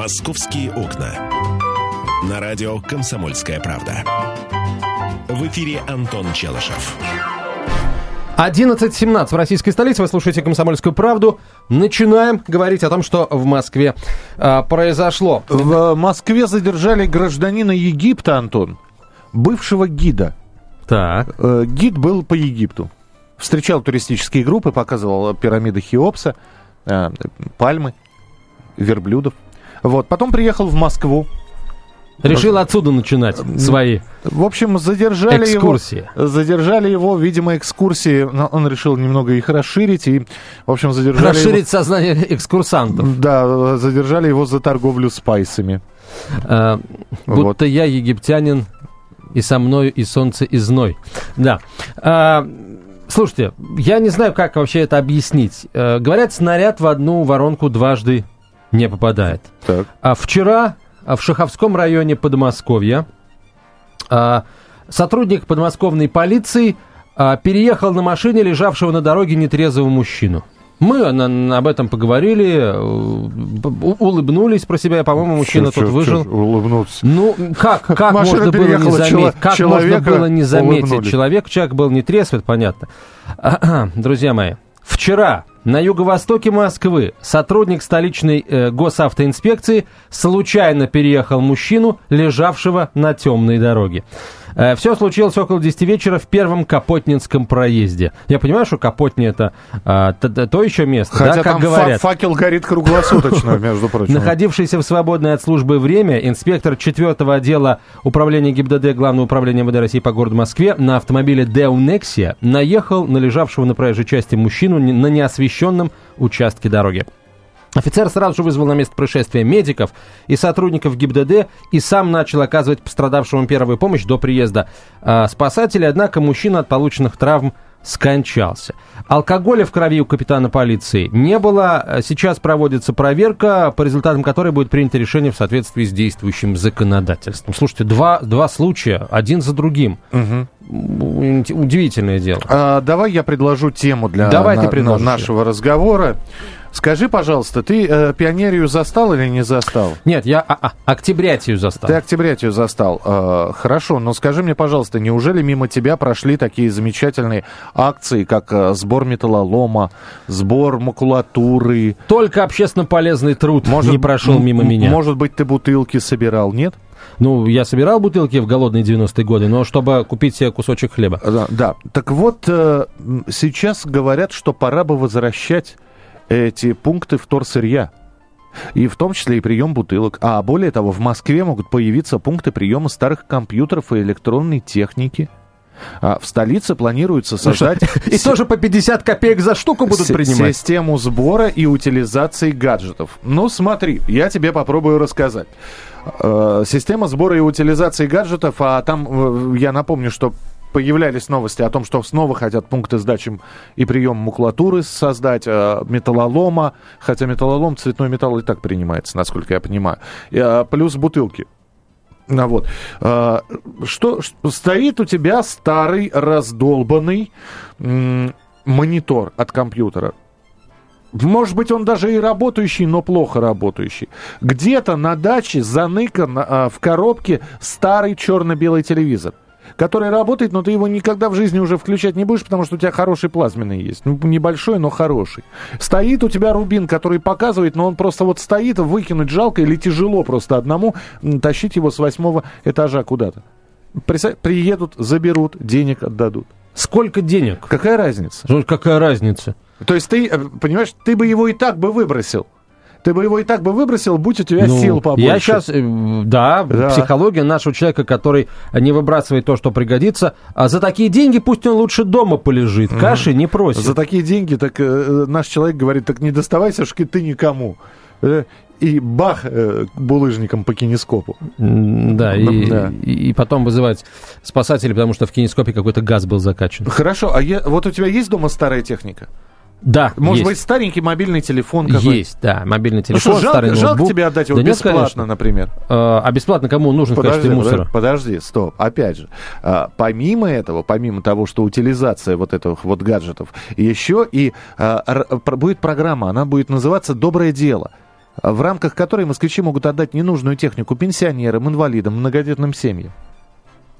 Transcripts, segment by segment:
«Московские окна». На радио «Комсомольская правда». В эфире Антон Челышев. 11.17 в российской столице. Вы слушаете «Комсомольскую правду». Начинаем говорить о том, что в Москве а, произошло. В Москве задержали гражданина Египта, Антон, бывшего гида. Так. Э, гид был по Египту. Встречал туристические группы, показывал пирамиды Хеопса, э, пальмы, верблюдов. Вот. Потом приехал в Москву. Решил отсюда начинать свои В общем, задержали экскурсии. его. Задержали его, видимо, экскурсии. но Он решил немного их расширить. И, в общем, задержали Расширить сознание экскурсантов. его. Да, задержали его за торговлю спайсами. А, будто я египтянин, и со мною и солнце, и зной. Да. А, слушайте, я не знаю, как вообще это объяснить. Э, говорят, снаряд в одну воронку дважды не попадает. Так. А вчера а, в Шаховском районе Подмосковья а, сотрудник подмосковной полиции а, переехал на машине лежавшего на дороге нетрезвого мужчину. Мы на- об этом поговорили, э, улыбнулись про себя, по-моему, мужчина Чё- тут чё- выжил. чё улыбнуться. Ну, как, как можно было не заметить? Как можно было не заметить? Человек, человек был не трезв, это понятно. Друзья мои, вчера на юго-востоке Москвы сотрудник столичной э, госавтоинспекции случайно переехал мужчину, лежавшего на темной дороге. Все случилось около 10 вечера в первом Капотнинском проезде. Я понимаю, что Капотни это а, т- т- то еще место, Хотя да, как там говорят. факел горит круглосуточно, между прочим. Находившийся в свободное от службы время, инспектор 4 отдела управления ГИБДД Главного управления МВД России по городу Москве на автомобиле Deo Nexia наехал на лежавшего на проезжей части мужчину на неосвещенном участке дороги. Офицер сразу же вызвал на место происшествия медиков и сотрудников ГИБДД и сам начал оказывать пострадавшему первую помощь до приезда а, спасателей, однако мужчина от полученных травм скончался. Алкоголя в крови у капитана полиции не было. Сейчас проводится проверка, по результатам которой будет принято решение в соответствии с действующим законодательством. Слушайте, два, два случая, один за другим. М, Удивительное дело. А, давай я предложу тему для Давай ты на- предложишь. на- нашего разговора. Скажи, пожалуйста, ты э, пионерию застал или не застал? Нет, я а, а, октябрятию застал. Ты октябрятию застал. Э, хорошо, но скажи мне, пожалуйста, неужели мимо тебя прошли такие замечательные акции, как э, сбор металлолома, сбор макулатуры? Только общественно полезный труд не прошел мимо меня. Может быть, ты бутылки собирал, нет? Ну, я собирал бутылки в голодные 90-е годы, но чтобы купить себе кусочек хлеба. Да, да. Так вот, э, сейчас говорят, что пора бы возвращать эти пункты вторсырья. И в том числе и прием бутылок. А более того, в Москве могут появиться пункты приема старых компьютеров и электронной техники. А в столице планируется создать И тоже по 50 копеек за штуку будут си- принимать. систему сбора и утилизации гаджетов. Ну, смотри, я тебе попробую рассказать. Э, Система сбора и утилизации гаджетов, а там, э, я напомню, что появлялись новости о том, что снова хотят пункты сдачи и приема макулатуры создать, э, металлолома, хотя металлолом, цветной металл и так принимается, насколько я понимаю, э, плюс бутылки. Ну, вот. А, Что, стоит у тебя старый раздолбанный монитор от компьютера. Может быть, он даже и работающий, но плохо работающий. Где-то на даче заныкан а, в коробке старый черно-белый телевизор, который работает, но ты его никогда в жизни уже включать не будешь, потому что у тебя хороший плазменный есть. Ну, небольшой, но хороший. Стоит у тебя рубин, который показывает, но он просто вот стоит, выкинуть жалко или тяжело просто одному тащить его с восьмого этажа куда-то. Приедут, заберут, денег отдадут. Сколько денег? Какая разница? Ну, Какая разница? То есть ты, э, понимаешь, ты бы его и так бы выбросил. Ты бы его и так бы выбросил, будь у тебя Ну, сил побольше. Я сейчас, да, Да. психология нашего человека, который не выбрасывает то, что пригодится, а за такие деньги пусть он лучше дома полежит, каши не просит. За такие деньги, так э, э, наш человек говорит, так не доставайся шки ты никому. Э, И бах э, булыжником по кинескопу. Да, и, Да. и, и потом вызывать спасателей, потому что в кинескопе какой-то газ был закачан. Хорошо, а я- вот у тебя есть дома старая техника? Да, Может есть. быть, старенький мобильный телефон какой-то? Есть, да, мобильный Ну телефон, что, старый жалко, жалко ноутбук. тебе отдать его Да нет, бесплатно, конечно. например? Э, А бесплатно кому он нужен в Подожди, качестве мусора? подожди, подожди, стоп. Опять же, а, помимо этого, помимо того, что утилизация вот этих вот гаджетов, еще и а, р- будет программа, она будет называться «Доброе дело». в рамках которой москвичи могут отдать ненужную технику пенсионерам, инвалидам, многодетным семьям.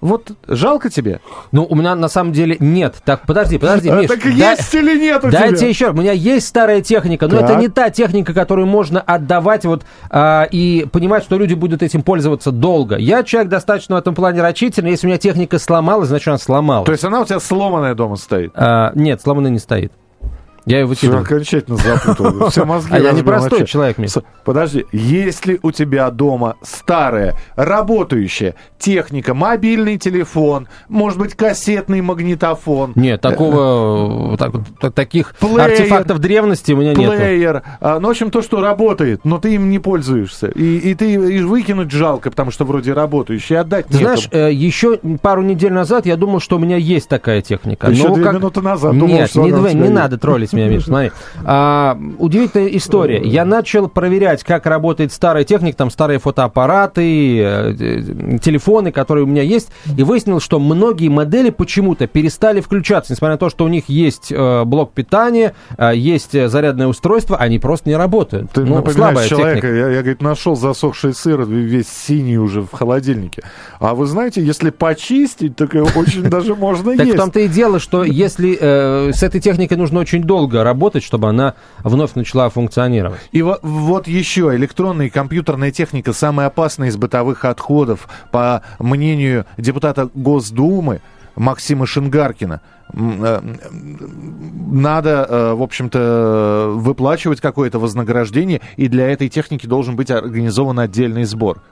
Вот жалко тебе? Ну, у меня на самом деле нет. Так, подожди, подожди, А, Миш. так да- есть или нет у Дайте тебя? еще. У меня есть старая техника, но Так. это не та техника, которую можно отдавать вот а, и понимать, что люди будут этим пользоваться долго. Я человек достаточно в этом плане рачительный. Если у меня техника сломалась, значит она сломалась. То есть она у тебя сломанная дома стоит? А, нет, сломанная не стоит. Я ее Все окончательно запутал. Все мозги А я не простой человек, Миш. Подожди, если у тебя дома старая, работающая техника, мобильный телефон, может быть, кассетный магнитофон, Нет, такого, так- так- таких Плеер. артефактов древности у меня нет. плеер, а, ну, в общем, то, что работает, но ты им не пользуешься. И, и ты и выкинуть жалко, потому что вроде работающий, отдать Ты знаешь, э, еще пару недель назад я думал, что у меня есть такая техника. Еще Но две как- минуты назад думал, Нет, что не, две- не надо троллить меня, Миш, смотри. А, удивительная история. Я начал проверять, как работает старая техника, там старые фотоаппараты, э, э, телефоны, которые у меня есть, и выяснил, что многие модели почему-то перестали включаться, несмотря на то, что у них есть э, блок питания, есть зарядное устройство, они просто не работают. Ты ну, напоминаешь человека, техника. я, я, говорит, нашел засохший сыр, весь синий уже в холодильнике. А вы знаете, если почистить, так очень даже можно Так в есть. том-то и дело, что если с этой техникой нужно очень долго работать, чтобы она вновь начала функционировать. И во- вот еще электронная и компьютерная техника самая опасная из бытовых отходов, по мнению депутата Госдумы Максима Шингаркина. Э, Надо, э, в общем-то, выплачивать какое-то вознаграждение, и для этой техники должен быть организован отдельный сбор.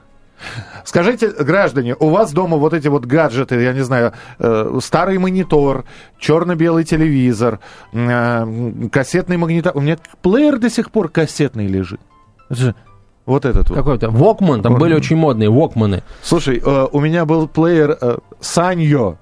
Скажите, граждане, у вас дома вот эти вот гаджеты, я не знаю, э, старый монитор, черно-белый телевизор, э, кассетный магнитофон. У меня плеер до сих пор кассетный лежит. Вот этот вот. Какой-то Walkman, там были очень модные Walkmаны. Слушай, э, у меня был плеер э, Саньо.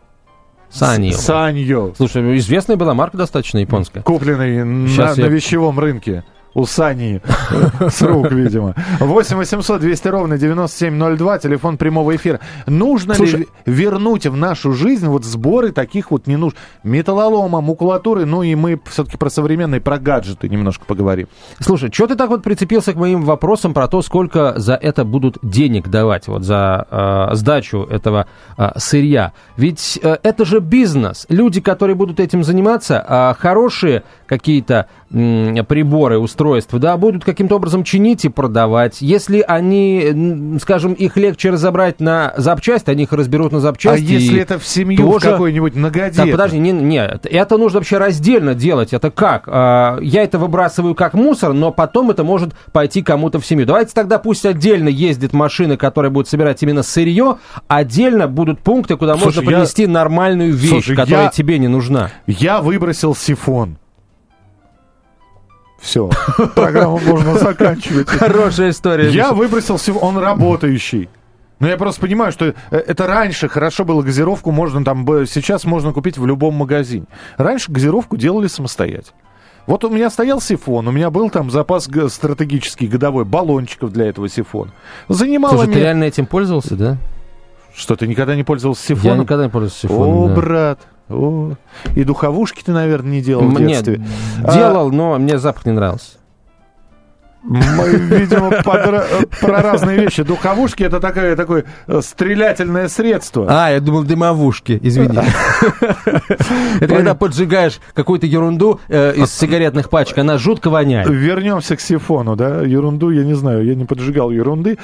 Саньо. Саньо. Слушай, известная была марка достаточно японская. Купленный на, Щас на я- вещевом рынке. У Сани с рук, видимо. 8 800 200 ровно 9702, телефон прямого эфира. Нужно Слушай- ли вернуть в нашу жизнь вот сборы таких вот не нужно? Металлолома, макулатуры, ну и мы все-таки про современные, про гаджеты немножко поговорим. Слушай, что ты так вот прицепился к моим вопросам про то, сколько за это будут денег давать, вот за э, сдачу этого э, сырья? Ведь э, это же бизнес. Люди, которые будут этим заниматься, а хорошие какие-то м, приборы, устройства, да, будут каким-то образом чинить и продавать. Если они, скажем, их легче разобрать на запчасти, они их разберут на запчасти. а если это в семью тоже- какой-нибудь многодетную? так, подожди, не, нет, это нужно вообще раздельно делать. Это как? А, Я это выбрасываю как мусор, но потом это может пойти кому-то в семью. Давайте тогда пусть отдельно ездит машина, которая будет собирать именно сырье, отдельно будут пункты, куда Слушай, можно я- принести нормальную вещь, Слушай, которая я- тебе не нужна. Я выбросил сифон. Все, программу можно заканчивать. Хорошая история. Я выбросил сифон, он работающий. Но я просто понимаю, что э, это раньше хорошо было газировку, можно там, сейчас можно купить в любом магазине. Раньше газировку делали самостоятельно. Вот у меня стоял сифон, у меня был там запас стратегический годовой баллончиков для этого сифона. Занимало Слушай, ты меня... реально этим пользовался, да? Что, ты никогда не пользовался Я сифоном? никогда не пользовался О, сифоном. да. брат, о. И духовушки ты, наверное, не делал в детстве. Нет, делал, но мне запах не нравился. Мы, видимо, подра- про разные вещи. Духовушки это такое, такое э, стрелятельное средство. А, я думал, дымовушки, извини. Это когда поджигаешь какую-то ерунду э, из сигаретных пачек, она жутко воняет. Вернемся к сифону, да? Ерунду, я не знаю, я не поджигал ерунды.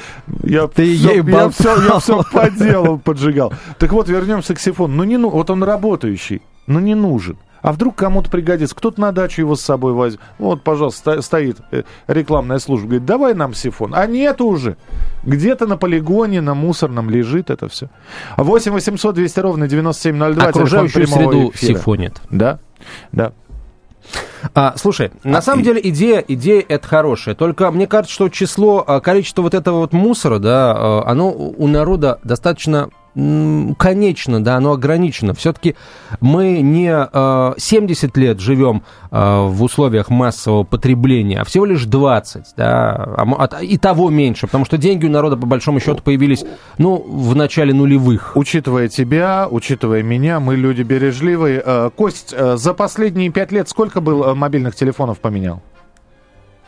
Все, я все по делу поджигал. Так вот, вернемся к сифону. Ну, не ну, вот он работающий, но не нужен. А вдруг кому-то пригодится? Кто-то на дачу его с собой возьмет. Вот, пожалуйста, ста- стоит э, рекламная служба. Говорит, давай нам сифон. А нет уже. Где-то на полигоне, на мусорном лежит это все. 8 800 200 ровно 9702. Окружающую среду эфира. сифонит. Да, да. А, слушай, на самом и- деле идея, идея это хорошая. Только мне кажется, что число, а, количество вот этого вот мусора, да, а, оно у народа достаточно конечно, да, оно ограничено. Все-таки мы не а, 70 лет живем а, в условиях массового потребления, а всего лишь 20, да, а и того меньше, потому что деньги у народа, по большому счету, появились, ну, в начале нулевых. Учитывая тебя, учитывая меня, мы люди бережливые. Э, Кость, э, за последние пять лет сколько был э, мобильных телефонов поменял?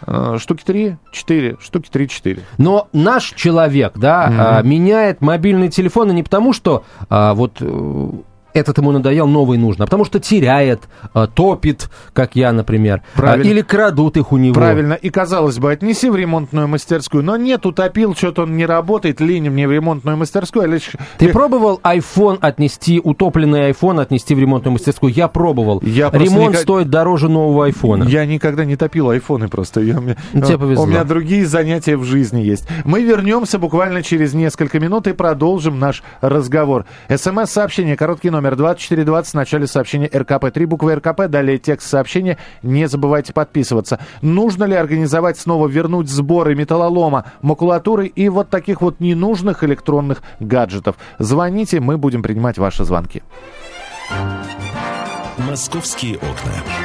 Э, штуки три, четыре, штуки три-четыре. Но наш человек, да, mm-hmm. меняет мобильные телефоны не потому, что а, вот э, этот ему надоел, новый нужно, а потому что теряет, а, топит, как я, например, а, или крадут их у него. Правильно, и казалось бы, отнеси в ремонтную мастерскую, но нет, утопил, что-то он не работает, линь мне в ремонтную мастерскую. А лишь... Ты пробовал iPhone отнести, утопленный iPhone отнести в ремонтную мастерскую? Я пробовал. Я Ремонт никак... стоит дороже нового iPhone. Я никогда не топил айфоны просто. Я, мне... Тебе повезло. У меня другие занятия в жизни есть. Мы вернемся буквально через несколько минут и продолжим наш разговор. СМС-сообщение, короткий номер номер 2420 в начале сообщения РКП. Три буквы РКП, далее текст сообщения. Не забывайте подписываться. Нужно ли организовать снова, вернуть сборы металлолома, макулатуры и вот таких вот ненужных электронных гаджетов? Звоните, мы будем принимать ваши звонки. Московские окна.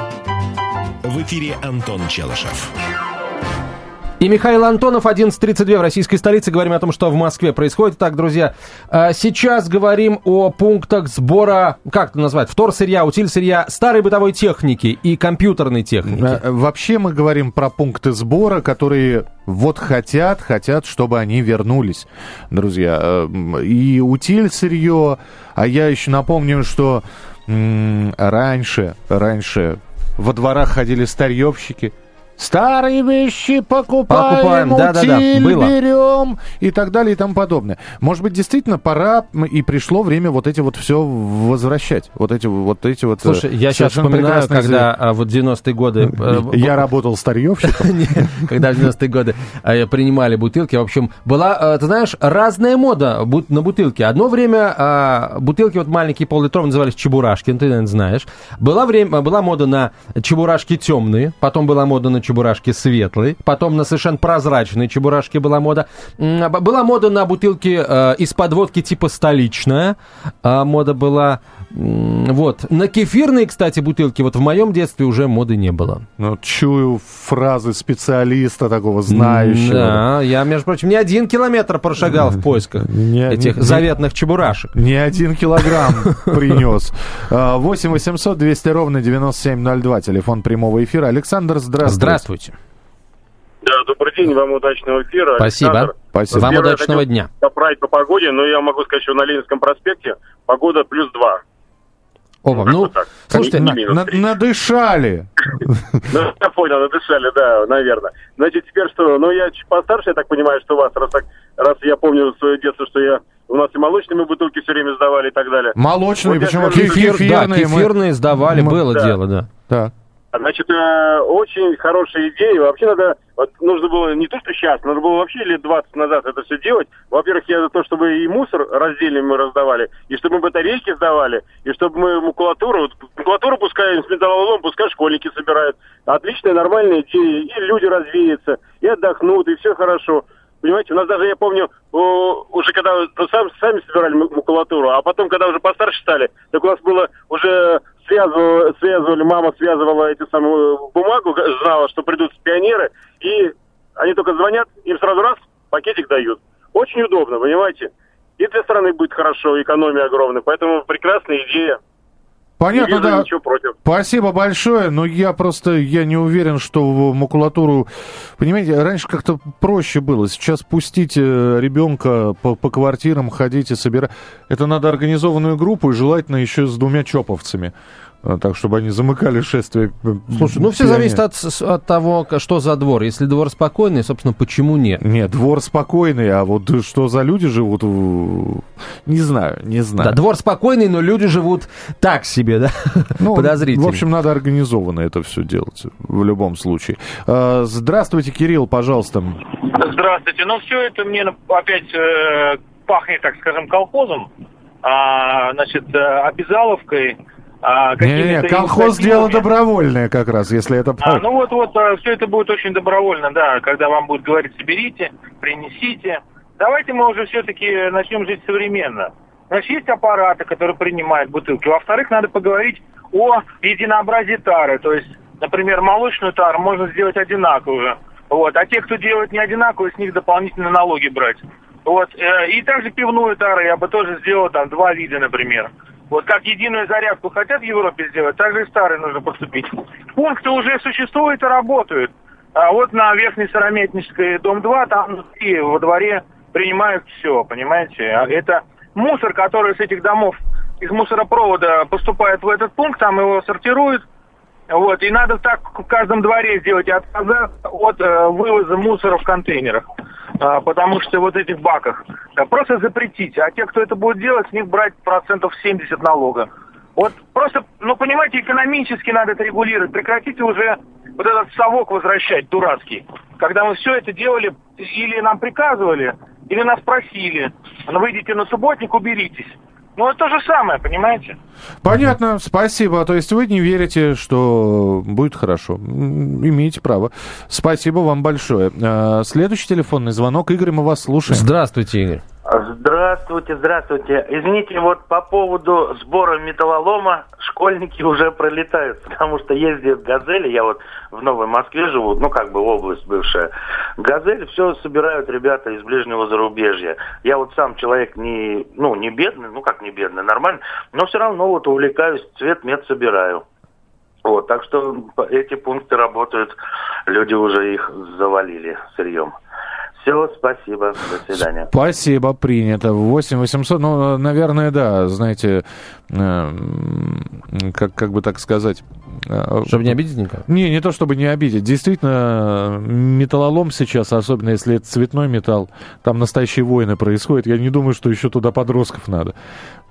В эфире Антон Челышев. И Михаил Антонов, 11.32 в российской столице. Говорим о том, что в Москве происходит. Так, друзья, а, сейчас говорим о пунктах сбора, как это назвать, вторсырья, утиль-сырья, старой бытовой техники и компьютерной техники. Э, вообще мы говорим про пункты сбора, которые вот хотят, хотят, чтобы они вернулись, друзья. Э, и утиль-сырье, а я еще напомню, что раньше, раньше во дворах ходили старьевщики, Старые вещи покупаем, покупаем. Да, да, да. Было. берем и так далее и тому подобное. Может быть, действительно пора и пришло время вот эти вот все возвращать. Вот эти вот эти вот. Э, Слушай, я сейчас вспоминаю, когда а, вот 90-е годы... Э, я работал старьевщиком. Когда в 90-е годы э, принимали бутылки. В общем, была, ты знаешь, разная мода на бутылки. Одно время а, бутылки вот маленькие пол-литровые назывались чебурашки, ты, наверное, знаешь. Была, время, была мода на чебурашки темные, потом была мода на чебурашки светлые, потом на совершенно прозрачные чебурашки была мода. Была мода на бутылки э, из-под водки типа столичная. А мода была вот. На кефирные, кстати, бутылки вот в моем детстве уже моды не было. Ну, чую фразы специалиста такого, знающего. Да, я, между прочим, не один километр прошагал в поисках не, этих не, заветных чебурашек. Не один килограмм принес. 8 800 200 ровно 9702, телефон прямого эфира. Александр, здравствуйте. Здравствуйте. Да, добрый день, вам удачного эфира. Спасибо. Александр. Спасибо. Вам удачного дня. Поправить по погоде, но я могу сказать, что на Ленинском проспекте погода плюс два. Опа, ну, ну, так. слушайте, ну, на, на, надышали. Ну, я понял, надышали, да, наверное. Значит, теперь что, ну, я чуть постарше, я так понимаю, что у вас, раз так, раз я помню свое детство, что я у нас и молочными бутылки все время сдавали и так далее. Молочные, вот почему? Кефир, кефирные. Да, кефирные мы... сдавали, мы... было да. дело, да. Так. Значит, э, очень хорошая идея. Вообще надо, вот, нужно было не то, что сейчас, надо было вообще лет 20 назад это все делать. Во-первых, я за то, чтобы и мусор раздельно мы раздавали, и чтобы мы батарейки сдавали, и чтобы мы макулатуру, вот, макулатуру пускай с металлолом, пускай школьники собирают. Отличная, нормальная идея. И люди развеются, и отдохнут, и все хорошо. Понимаете, у нас даже, я помню, уже когда ну, сам, сами собирали макулатуру, а потом, когда уже постарше стали, так у нас было уже связывали, связывали, мама связывала эти самые бумагу, знала, что придут пионеры, и они только звонят, им сразу раз пакетик дают. Очень удобно, понимаете? И для страны будет хорошо, экономия огромная, поэтому прекрасная идея. Понятно, да. Ничего против. Спасибо большое, но я просто я не уверен, что в макулатуру... Понимаете, раньше как-то проще было. Сейчас пустите ребенка по, по квартирам, ходите, собирать. Это надо организованную группу и желательно еще с двумя чоповцами. А, так, чтобы они замыкали шествие. Слушай, ну все зависит от, от того, что за двор. Если двор спокойный, собственно, почему нет? Нет, двор спокойный, а вот что за люди живут, не знаю, не знаю. Да, двор спокойный, но люди живут так себе, да? Ну, Подозрительно. В общем, надо организованно это все делать, в любом случае. А, здравствуйте, Кирилл, пожалуйста. Здравствуйте. Ну, все это мне опять э, пахнет, так скажем, колхозом, а, значит, э, обязаловкой, а, Не-не-не, колхоз дело добровольное как раз, если это... А, ну вот-вот, все это будет очень добровольно, да, когда вам будут говорить, соберите, принесите. Давайте мы уже все-таки начнем жить современно. Значит, есть аппараты, которые принимают бутылки. Во-вторых, надо поговорить о единообразии тары. То есть, например, молочную тару можно сделать одинаковую. Вот. А те, кто делает не одинаковую, с них дополнительные налоги брать. Вот. Э, и также пивную тару я бы тоже сделал там два вида, например. Вот как единую зарядку хотят в Европе сделать, так же и старые нужно поступить. Пункты уже существуют и работают. А вот на Верхней Сырометнической, дом 2, там внутри, во дворе принимают все, понимаете? А это мусор, который с этих домов из мусоропровода поступает в этот пункт, там его сортируют. Вот, и надо так в каждом дворе сделать отказа от э, вывоза мусора в контейнерах. А, потому что вот этих баках. Просто запретить. А те, кто это будет делать, с них брать процентов 70 налога. Вот просто, ну, понимаете, экономически надо это регулировать. Прекратите уже вот этот совок возвращать, дурацкий. Когда мы все это делали, или нам приказывали, или нас просили. Ну, выйдите на субботник, уберитесь. Ну, это то же самое, понимаете? Понятно, спасибо. То есть вы не верите, что будет хорошо. Имеете право. Спасибо вам большое. А, следующий телефонный звонок. Игорь, мы вас слушаем. Здравствуйте, Игорь. Здравствуйте, здравствуйте. Извините, вот по поводу сбора металлолома школьники уже пролетают, потому что ездят «Газели», я вот в Новой Москве живу, ну как бы область бывшая. «Газель» все собирают ребята из ближнего зарубежья. Я вот сам человек не, ну не бедный, ну как не бедный, нормально, но все равно вот увлекаюсь, цвет мед собираю. Вот, так что эти пункты работают, люди уже их завалили сырьем. Все, спасибо, до свидания. Спасибо, принято. 8 800, ну, наверное, да, знаете, э, как, как бы так сказать... Э, чтобы не обидеть никого? Не, не то, чтобы не обидеть. Действительно, металлолом сейчас, особенно если это цветной металл, там настоящие войны происходят. Я не думаю, что еще туда подростков надо.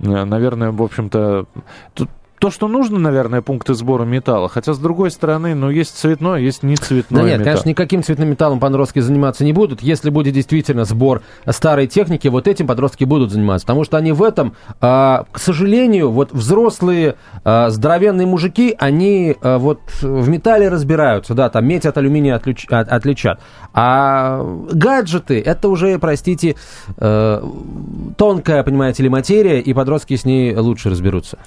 Э, наверное, в общем-то, тут то, что нужно, наверное, пункты сбора металла. Хотя, с другой стороны, ну, есть цветное, есть не цветное Да нет, металл. конечно, никаким цветным металлом подростки заниматься не будут. Если будет действительно сбор старой техники, вот этим подростки будут заниматься. Потому что они в этом, а, к сожалению, вот взрослые а, здоровенные мужики, они а, вот в металле разбираются, да, там медь от алюминия отлич, от, отличат. А гаджеты, это уже, простите, э, тонкая, понимаете ли, материя, и подростки с ней лучше разберутся.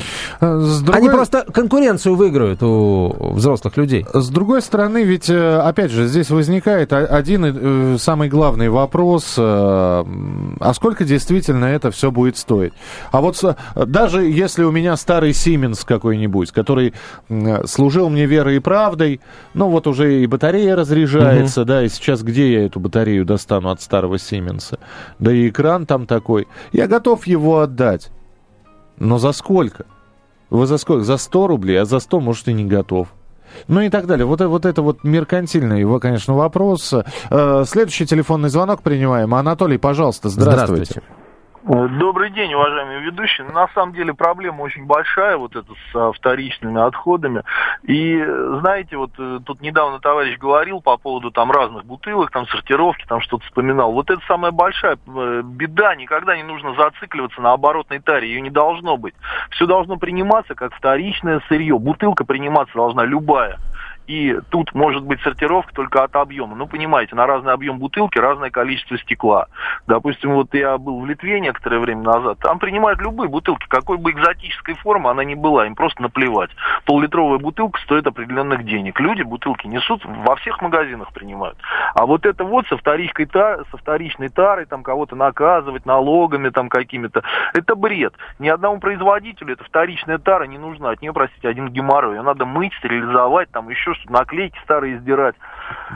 Другой... Они просто конкуренцию выиграют у взрослых людей. С другой стороны, ведь, э, опять же, здесь возникает один э, самый главный вопрос, э, а сколько действительно это все будет стоить? А вот даже если у меня старый Siemens какой-нибудь, который служил мне верой и правдой, ну вот уже и батарея разряжается, угу. да, и сейчас где я эту батарею достану от старого Siemens? Да и экран там такой. Я готов его отдать. Но за сколько? Вы за сколько? За 100 рублей, а за 100, может, и не готов. Ну и так далее. Вот, вот это вот меркантильный его, конечно, вопрос. Э, следующий телефонный звонок принимаем. Анатолий, пожалуйста, здравствуйте. здравствуйте. Добрый день, уважаемые ведущие. На самом деле проблема очень большая, вот эта с вторичными отходами. И знаете, вот э, тут недавно товарищ говорил по поводу там разных бутылок, там сортировки, там что-то вспоминал. Вот это самая большая э, беда. Никогда не нужно зацикливаться на оборотной таре. Ее не должно быть. Все должно приниматься как вторичное сырье. Бутылка приниматься должна любая и тут может быть сортировка только от объема. Ну, понимаете, на разный объем бутылки разное количество стекла. Допустим, вот я был в Литве некоторое время назад, там принимают любые бутылки, какой бы экзотической формы она ни была, им просто наплевать. Поллитровая бутылка стоит определенных денег. Люди бутылки несут, во всех магазинах принимают. А вот это вот со, вторичкой тар, со вторичной тарой, там кого-то наказывать налогами там какими-то, это бред. Ни одному производителю эта вторичная тара не нужна, от нее, простите, один геморрой. Ее надо мыть, стерилизовать, там еще что наклейки старые издирать.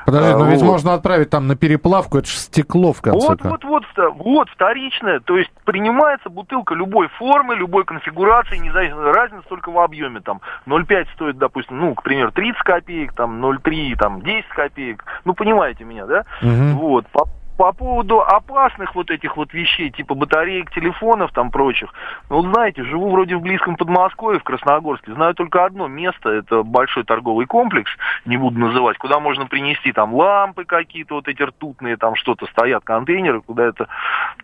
Подожди, а, но вот. ведь можно отправить там на переплавку, это же стекло в конце вот, вот, вот, вот, вторичное, то есть принимается бутылка любой формы, любой конфигурации, не знаю, разница только в объеме, там 0,5 стоит, допустим, ну, к примеру, 30 копеек, там 0,3, там 10 копеек, ну, понимаете меня, да? Угу. Вот, по по поводу опасных вот этих вот вещей, типа батареек, телефонов, там прочих, ну, знаете, живу вроде в близком Подмосковье, в Красногорске, знаю только одно место, это большой торговый комплекс, не буду называть, куда можно принести там лампы какие-то, вот эти ртутные, там что-то стоят, контейнеры, куда это,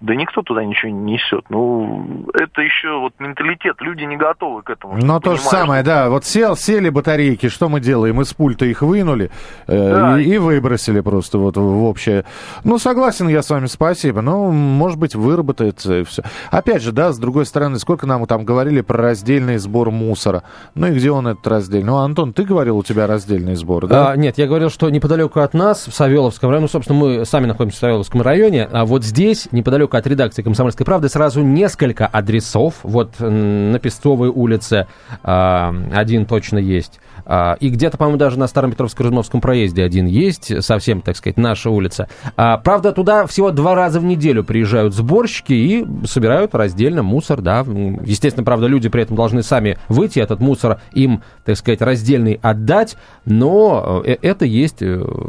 да никто туда ничего не несет. Ну, это еще вот менталитет, люди не готовы к этому. Но то же самое, да, вот сел, сели батарейки, что мы делаем? Из пульта их вынули э, Да. и, и выбросили просто вот в общее. Ну, согласен я с вами, спасибо. Ну, может быть, выработается и все. Опять же, да, с другой стороны, сколько нам там говорили про раздельный сбор мусора. Ну и где он этот раздельный? Ну, Антон, ты говорил, у тебя раздельный сбор, да? А, нет, я говорил, что неподалеку от нас, в Савеловском районе, ну, собственно, мы сами находимся в Савеловском районе, а вот здесь, неподалеку от редакции «Комсомольской правды», сразу несколько адресов. Вот на Песцовой улице а, один точно есть. А, и где-то, по-моему, даже на Старом Петровско-Рузмовском проезде один есть, совсем, так сказать, наша улица. А, правда, туда всего два раза в неделю приезжают сборщики и собирают раздельно мусор, да. Естественно, правда, люди при этом должны сами выйти, этот мусор им, так сказать, раздельный отдать, но э, это есть э,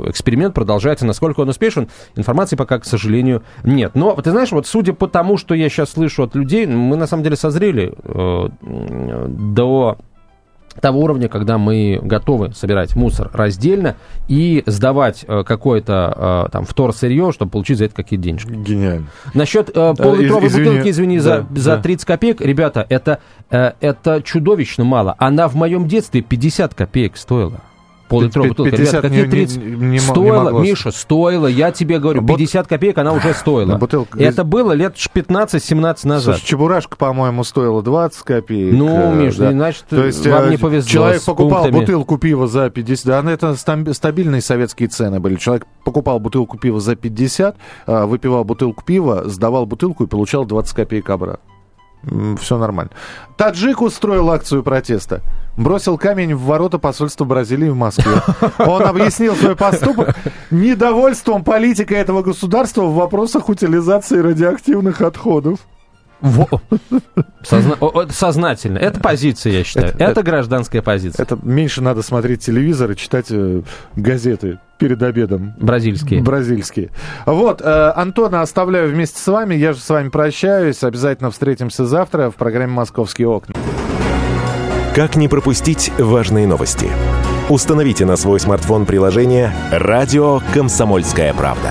эксперимент, продолжается. Насколько он успешен, информации пока, к сожалению, нет. Но, ты знаешь, вот судя по тому, что я сейчас слышу от людей, мы на самом деле созрели э, до того уровня, когда мы готовы собирать мусор раздельно и сдавать э, какое-то э, там вторсырье, чтобы получить за это какие-то денежки. Гениально. Насчет э, полулитровой из- извини, бутылки, извини, за, да, за да. 30 копеек, ребята, это, э, это чудовищно мало. Она в моем детстве 50 копеек стоила. Поллитровая бутылка. 50 Ребята, какие не- 30? не- не не стоило, могло. Миша, стоило, я тебе говорю, Бут- 50 копеек она уже стоила. Бутылка- Это было лет 15-17 назад. Слушай, чебурашка, по-моему, стоила 20 копеек. Ну, э, Миш, да. значит, То есть вам э, не повезло Человек покупал пунктами. бутылку пива за 50, да, ну, это стабильные советские цены были. Человек покупал бутылку пива за 50, э, выпивал бутылку пива, сдавал бутылку и получал 20 копеек обратно. Все нормально. Таджик устроил акцию протеста. Бросил камень в ворота посольства Бразилии в Москве. Он объяснил свой поступок недовольством политикой этого государства в вопросах утилизации радиоактивных отходов. Во. Созна- Сознательно. Это позиция, я считаю. Это- Это, гражданская позиция. Это меньше надо смотреть телевизор и читать э, газеты перед обедом. Бразильские. Бразильские. Вот, э, Антона оставляю вместе с вами. Я же с вами прощаюсь. Обязательно встретимся завтра в программе «Московские окна». Как не пропустить важные новости? Установите на свой смартфон приложение «Радио Комсомольская правда».